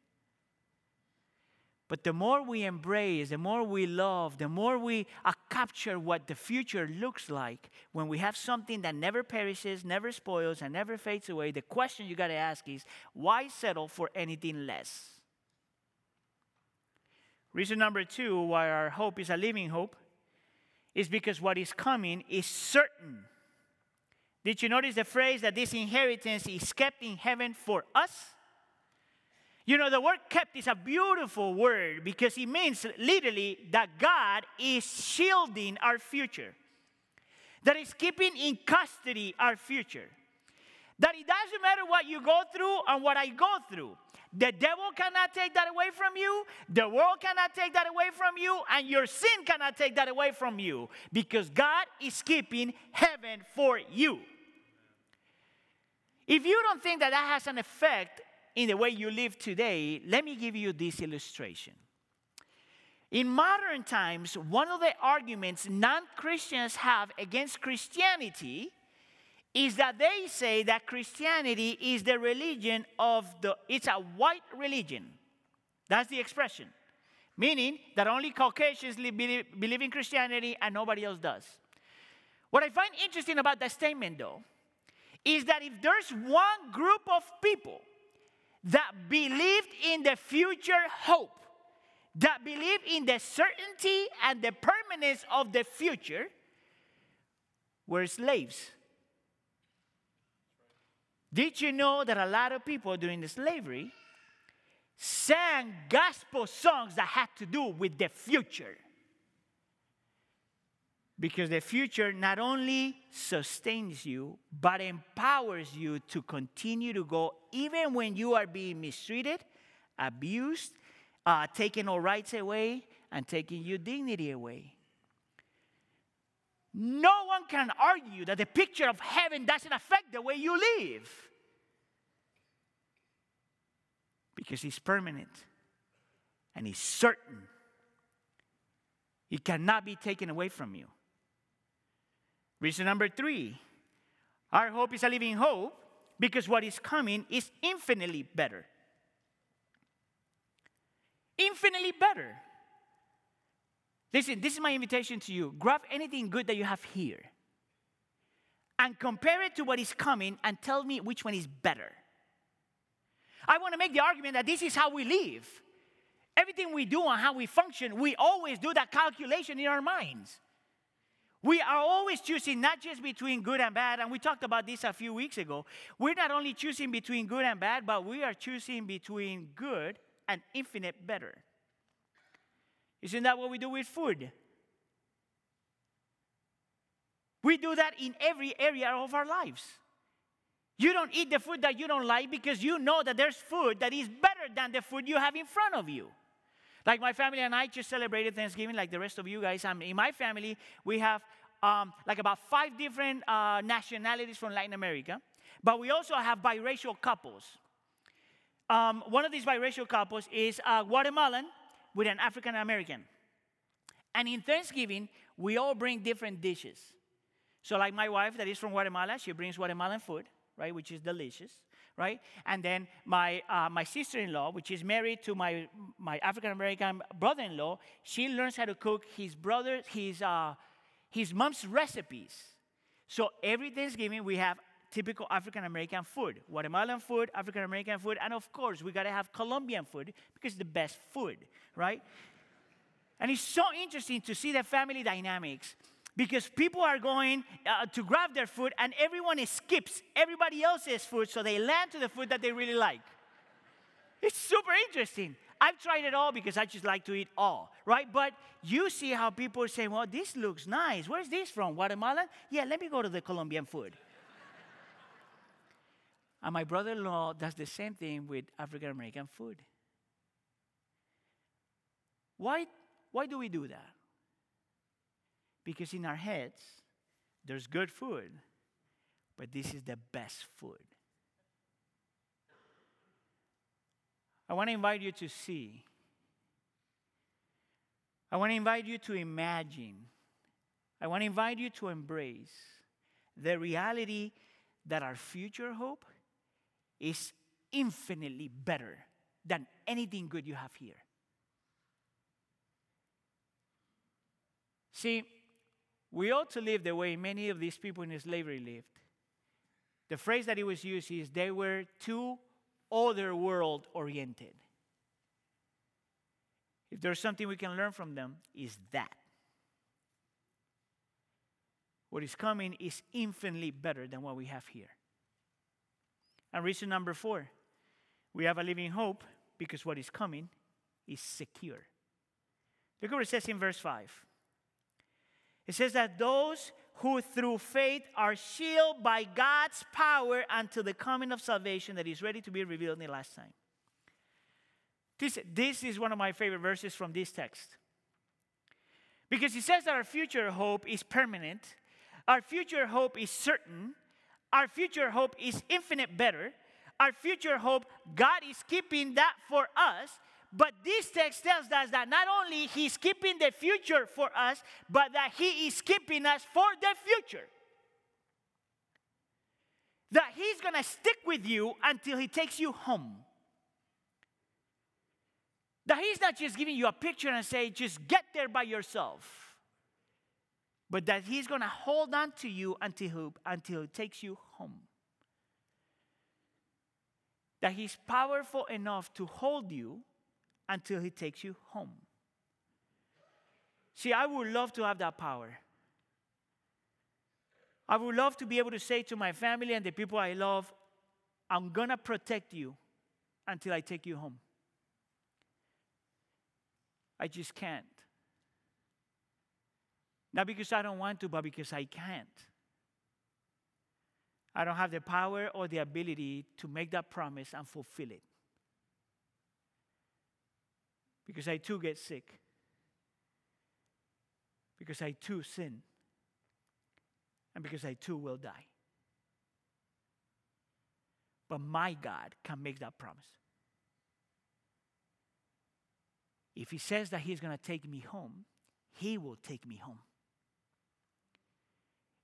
But the more we embrace, the more we love, the more we capture what the future looks like when we have something that never perishes, never spoils, and never fades away, the question you got to ask is why settle for anything less? Reason number two why our hope is a living hope is because what is coming is certain. Did you notice the phrase that this inheritance is kept in heaven for us? You know, the word kept is a beautiful word because it means literally that God is shielding our future, that is keeping in custody our future. That it doesn't matter what you go through and what I go through. The devil cannot take that away from you. The world cannot take that away from you. And your sin cannot take that away from you because God is keeping heaven for you. If you don't think that that has an effect in the way you live today, let me give you this illustration. In modern times, one of the arguments non Christians have against Christianity is that they say that Christianity is the religion of the, it's a white religion. That's the expression. Meaning that only Caucasians believe, in Christianity and nobody else does. What I find interesting about that statement, though, is that if there's one group of people that believed in the future hope, that believed in the certainty and the permanence of the future, were slaves. Did you know that a lot of people during the slavery sang gospel songs that had to do with the future? Because the future not only sustains you, but empowers you to continue to go even when you are being mistreated, abused, uh, taking all rights away, and taking your dignity away. No one can argue that the picture of heaven doesn't affect the way you live. because He's permanent and He's certain. He cannot be taken away from you. Reason number three our hope is a living hope because what is coming is infinitely better. Infinitely better. Listen, this is my invitation to you. Grab anything good that you have here and compare it to what is coming and tell me which one is better. I want to make the argument that this is how we live. Everything we do and how we function, we always do that calculation in our minds. We are always choosing not just between good and bad, and we talked about this a few weeks ago. We're not only choosing between good and bad, but we are choosing between good and infinite better. Isn't that what we do with food? We do that in every area of our lives. You don't eat the food that you don't like because you know that there's food that is better than the food you have in front of you. Like my family and I just celebrated Thanksgiving, like the rest of you guys. Um, in my family, we have um, like about five different uh, nationalities from Latin America, but we also have biracial couples. Um, one of these biracial couples is a Guatemalan with an African American. And in Thanksgiving, we all bring different dishes. So, like my wife that is from Guatemala, she brings Guatemalan food, right, which is delicious right? And then my, uh, my sister-in-law, which is married to my, my African-American brother-in-law, she learns how to cook his brother, his, uh, his mom's recipes. So every Thanksgiving, we have typical African American food, Guatemalan food, African American food, and of course, we gotta have Colombian food because it's the best food, right? And it's so interesting to see the family dynamics because people are going uh, to grab their food and everyone skips everybody else's food so they land to the food that they really like. It's super interesting. I've tried it all because I just like to eat all, right? But you see how people say, well, this looks nice. Where's this from? Guatemala? Yeah, let me go to the Colombian food. and my brother in law does the same thing with African American food. Why, why do we do that? Because in our heads, there's good food, but this is the best food. I want to invite you to see. I want to invite you to imagine. I want to invite you to embrace the reality that our future hope is infinitely better than anything good you have here. See, we ought to live the way many of these people in slavery lived. The phrase that he was used is they were too other world oriented. If there's something we can learn from them, is that. What is coming is infinitely better than what we have here. And reason number four, we have a living hope because what is coming is secure. Look what it says in verse 5. It says that those who through faith are shielded by God's power until the coming of salvation that is ready to be revealed in the last time. This, this is one of my favorite verses from this text. Because it says that our future hope is permanent, our future hope is certain, our future hope is infinite better, our future hope, God is keeping that for us but this text tells us that not only He's keeping the future for us, but that He is keeping us for the future. That He's going to stick with you until He takes you home. That He's not just giving you a picture and say, just get there by yourself. But that He's going to hold on to you until, until He takes you home. That He's powerful enough to hold you until He takes you home. See, I would love to have that power. I would love to be able to say to my family and the people I love, I'm going to protect you until I take you home. I just can't. Not because I don't want to, but because I can't. I don't have the power or the ability to make that promise and fulfill it because I too get sick, because I too sin, and because I too will die. But my God can make that promise. If he says that he's going to take me home, he will take me home.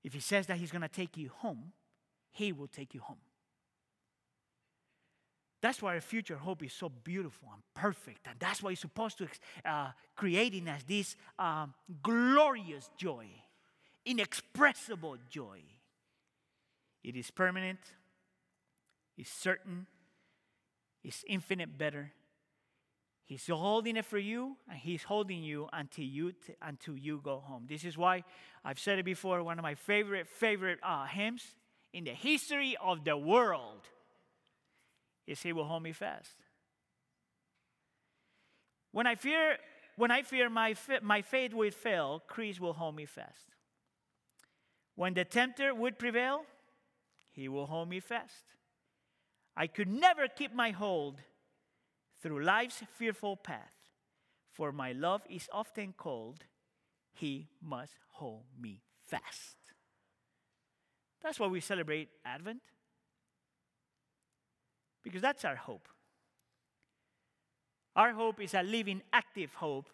If he says that he's going to take you home, he will take you home. That's why our future hope is so beautiful and perfect. And that's why it's supposed to uh, create in us this um, glorious joy, inexpressible joy. It is permanent, it's certain, it's infinite better. He's holding it for you, and He's holding you until you t- until you go home. This is why I've said it before. One of my favorite favorite uh, hymns in the history of the world is He will hold me fast. When I fear, when I fear my, my faith will fail, Christ will hold me fast. When the tempter would prevail, he will hold me fast. I could never keep my hold through life's fearful path, for my love is often cold. He must hold me fast. That's why we celebrate Advent, because that's our hope. Our hope is a living, active hope.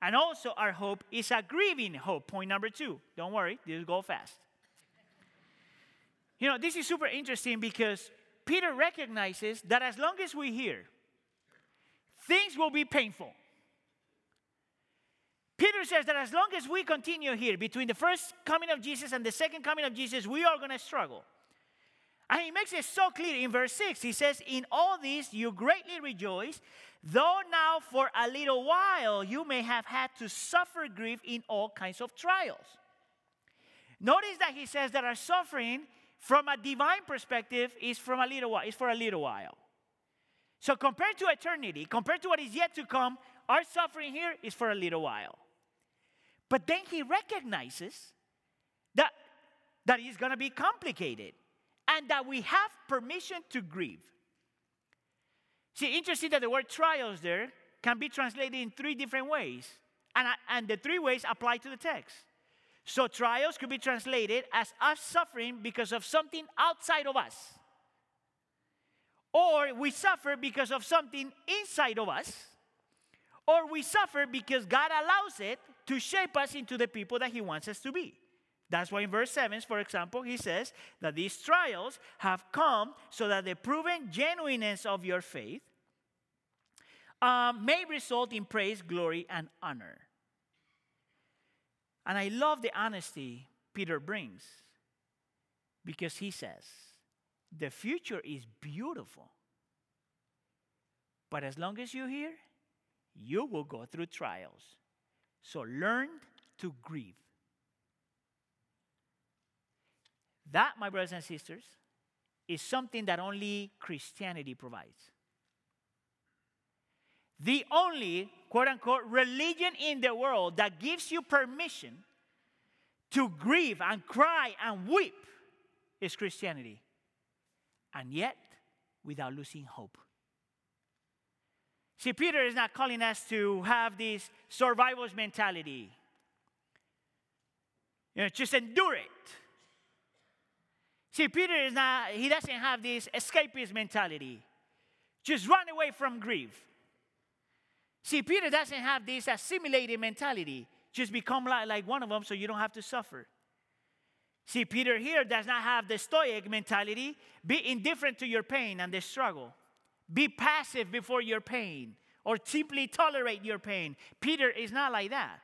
And also, our hope is a grieving hope. Point number two. Don't worry, this will go fast. You know, this is super interesting because Peter recognizes that as long as we here, things will be painful. Peter says that as long as we continue here, between the first coming of Jesus and the second coming of Jesus, we are going to struggle. And he makes it so clear in verse 6. He says, In all this you greatly rejoice, though now for a little while you may have had to suffer grief in all kinds of trials. Notice that he says that our suffering from a divine perspective is from a little while, is for a little while. So compared to eternity, compared to what is yet to come, our suffering here is for a little while. But then he recognizes that that is going to be complicated and that we have permission to grieve. See, interesting that the word trials there can be translated in three different ways, and, and the three ways apply to the text. So trials could be translated as us suffering because of something outside of us. Or we suffer because of something inside of us. Or we suffer because God allows it to shape us into the people that He wants us to be. That's why in verse 7, for example, he says that these trials have come so that the proven genuineness of your faith um, may result in praise, glory, and honor. And I love the honesty Peter brings because he says, the future is beautiful. But as long as you're here, you will go through trials. So learn to grieve. That, my brothers and sisters, is something that only Christianity provides. The only, quote unquote, religion in the world that gives you permission to grieve and cry and weep is Christianity. And yet, without losing hope. See, Peter is not calling us to have this survival's mentality. You know, just endure it. See, Peter is not, he doesn't have this escapist mentality. Just run away from grief. See, Peter doesn't have this assimilated mentality. Just become like, like one of them so you don't have to suffer. See, Peter here does not have the stoic mentality. Be indifferent to your pain and the struggle. Be passive before your pain or simply tolerate your pain. Peter is not like that.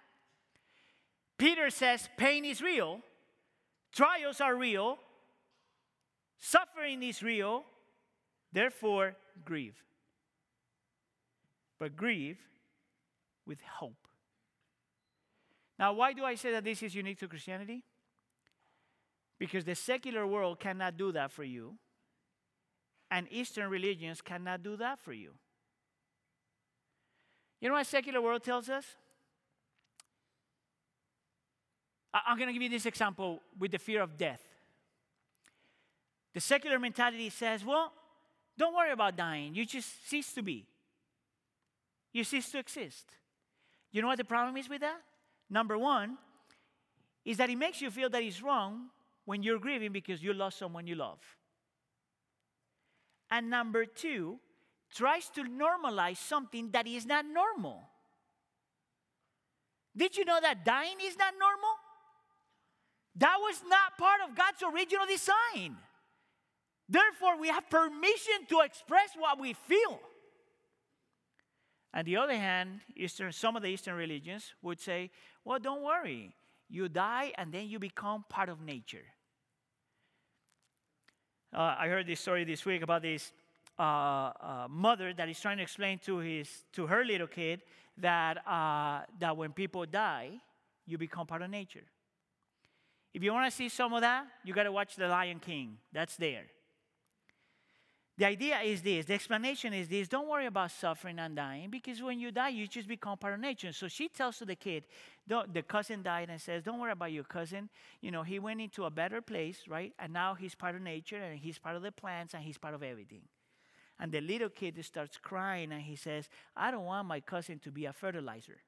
Peter says pain is real, trials are real, suffering is real, therefore grieve. But grieve with hope. Now, why do I say that this is unique to Christianity? Because the secular world cannot do that for you, and Eastern religions cannot do that for you. You know what secular world tells us? I'm going to give you this example with the fear of death. The secular mentality says, well, don't worry about dying. You just cease to be. You cease to exist. You know what the problem is with that? Number one is that it makes you feel that it's wrong when you're grieving because you lost someone you love. And number two, tries to normalize something that is not normal. Did you know that dying is not normal? That was not part of God's original design. Therefore, we have permission to express what we feel. On the other hand, Eastern, some of the Eastern religions would say, well, don't worry. You die and then you become part of nature. Uh, I heard this story this week about this uh, uh, mother that is trying to explain to, his, to her little kid that, uh, that when people die, you become part of nature. If you want to see some of that, you got to watch The Lion King. That's there. The idea is this the explanation is this don't worry about suffering and dying because when you die, you just become part of nature. So she tells to the kid, the cousin died and says, Don't worry about your cousin. You know, he went into a better place, right? And now he's part of nature and he's part of the plants and he's part of everything. And the little kid starts crying and he says, I don't want my cousin to be a fertilizer.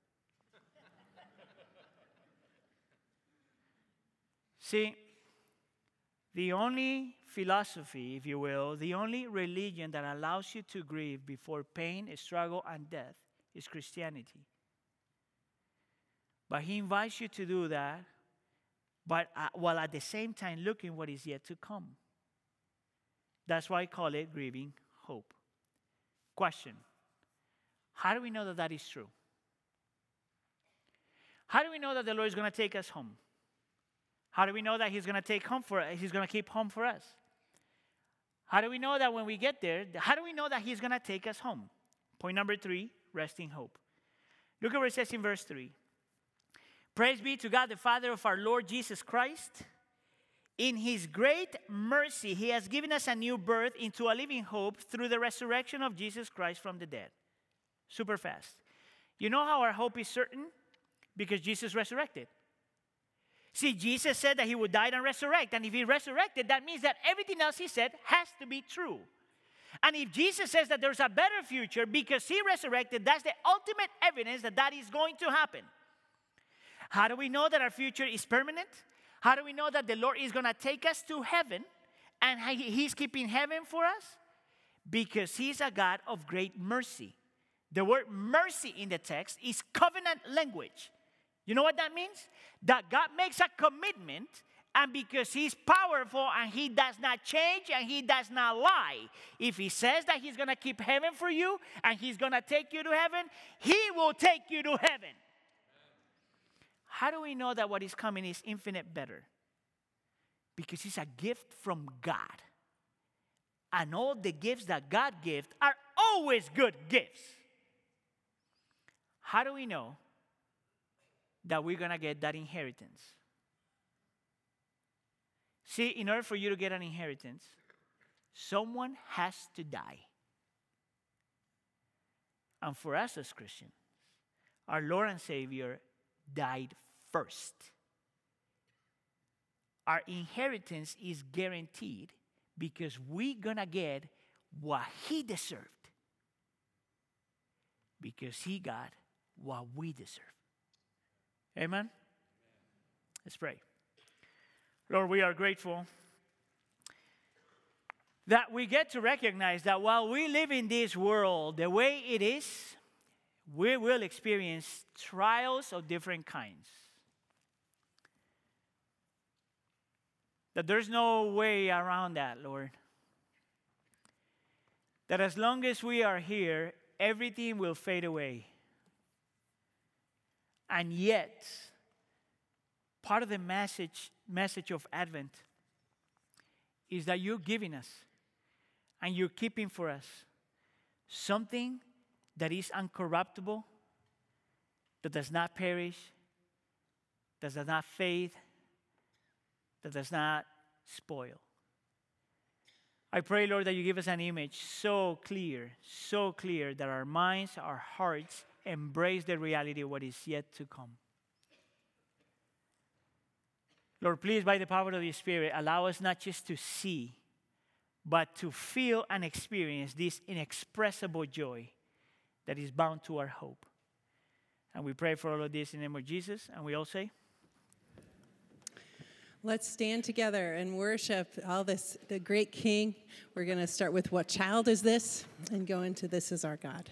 See, the only philosophy, if you will, the only religion that allows you to grieve before pain, struggle, and death is Christianity. But he invites you to do that, but uh, while at the same time looking what is yet to come. That's why I call it grieving hope. Question How do we know that that is true? How do we know that the Lord is going to take us home? How do we know that He's going to take home for us? He's going to keep home for us? How do we know that when we get there, how do we know that He's going to take us home? Point number three resting hope. Look at what it says in verse 3. Praise be to God, the Father of our Lord Jesus Christ. In His great mercy, He has given us a new birth into a living hope through the resurrection of Jesus Christ from the dead. Super fast. You know how our hope is certain? Because Jesus resurrected. See, Jesus said that he would die and resurrect. And if he resurrected, that means that everything else he said has to be true. And if Jesus says that there's a better future because he resurrected, that's the ultimate evidence that that is going to happen. How do we know that our future is permanent? How do we know that the Lord is going to take us to heaven and he's keeping heaven for us? Because he's a God of great mercy. The word mercy in the text is covenant language. You know what that means? That God makes a commitment, and because He's powerful and He does not change and He does not lie, if He says that He's gonna keep heaven for you and He's gonna take you to heaven, He will take you to heaven. How do we know that what is coming is infinite better? Because it's a gift from God. And all the gifts that God gives are always good gifts. How do we know that we're going to get that inheritance. See, in order for you to get an inheritance, someone has to die. And for us as Christians, our Lord and Savior died first. Our inheritance is guaranteed because we're going to get what He deserved. Because He got what we deserve. Amen? Let's pray. Lord, we are grateful that we get to recognize that while we live in this world the way it is, we will experience trials of different kinds. That there's no way around that, Lord. That as long as we are here, everything will fade away. And yet, part of the message, message of Advent is that you're giving us and you're keeping for us something that is uncorruptible, that does not perish, that does not fade, that does not spoil. I pray, Lord, that you give us an image so clear, so clear that our minds, our hearts, embrace the reality of what is yet to come. Lord, please, by the power of the Spirit, allow us not just to see, but to feel and experience this inexpressible joy that is bound to our hope. And we pray for all of this in the name of Jesus, and we all say, Let's stand together and worship all this, the great King. We're going to start with What Child Is This? and go into This Is Our God.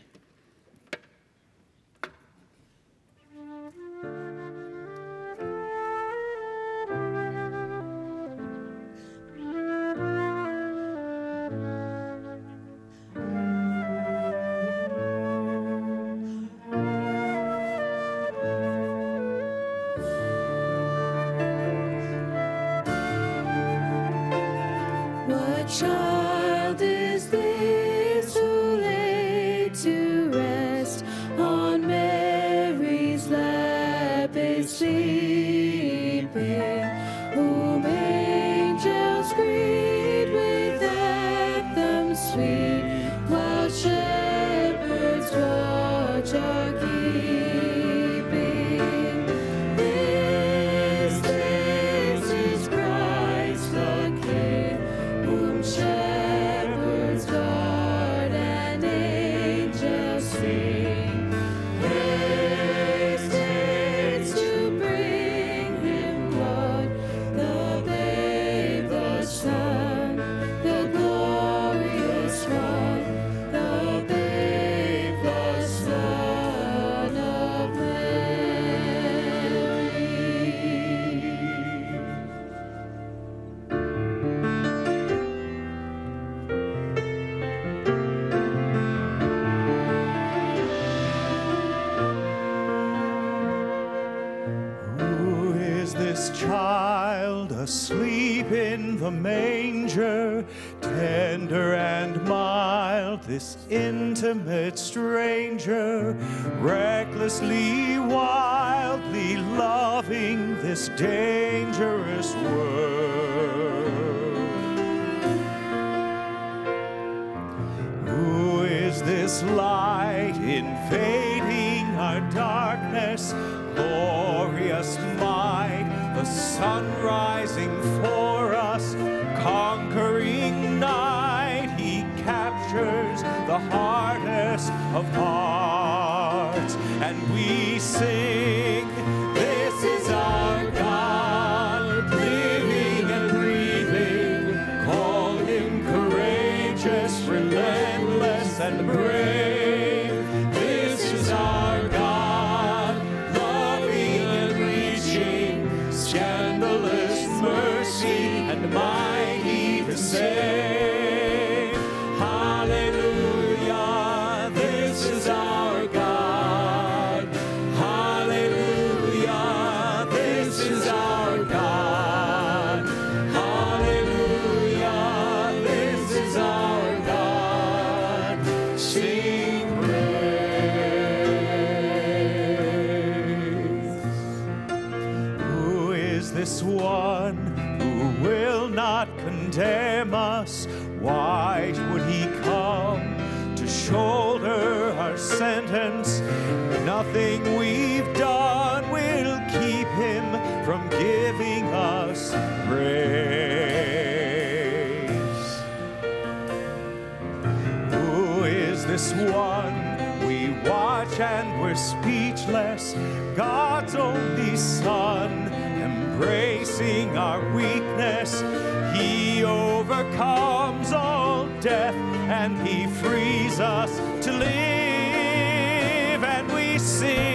Embracing our weakness. He overcomes all death and He frees us to live. And we sing,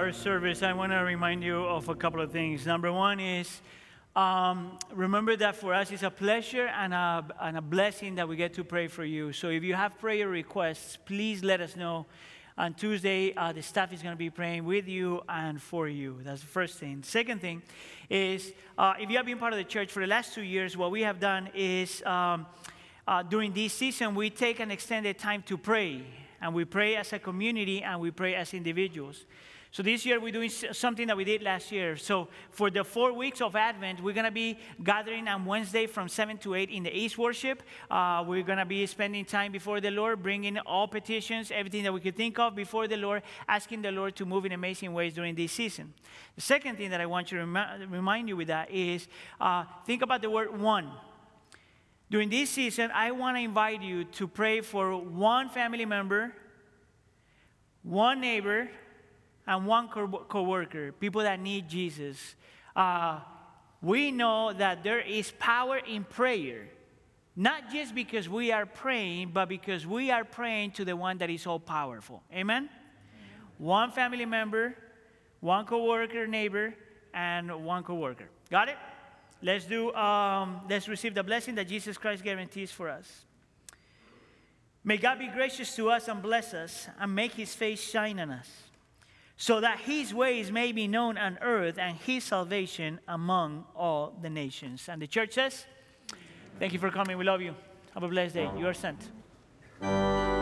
our service, I want to remind you of a couple of things. Number one is um, remember that for us it's a pleasure and a, and a blessing that we get to pray for you. So if you have prayer requests, please let us know. On Tuesday, uh, the staff is going to be praying with you and for you. That's the first thing. Second thing is uh, if you have been part of the church for the last two years, what we have done is um, uh, during this season, we take an extended time to pray. And we pray as a community and we pray as individuals. So this year we're doing something that we did last year. So for the four weeks of Advent, we're to be gathering on Wednesday from 7 to 8 in the East worship. Uh, we're to be spending time before the Lord, bringing all petitions, everything that we could think of before the Lord, asking the Lord to move in amazing ways during this season. The second thing that I want to remi- remind you with that is uh, think about the word one. During this season, I want to invite you to pray for one family member, one neighbor, and one co worker, people that need Jesus. Uh, we know that there is power in prayer, not just because we are praying, but because we are praying to the one that is all powerful. Amen? Amen. One family member, one co worker, neighbor, and one co worker. Got it? Let's do, um, let's receive the blessing that Jesus Christ guarantees for us. May God be gracious to us and bless us and make his face shine on us, so that his ways may be known on earth and his salvation among all the nations. And the church says, Thank you for coming. We love you. Have a blessed day. You are sent.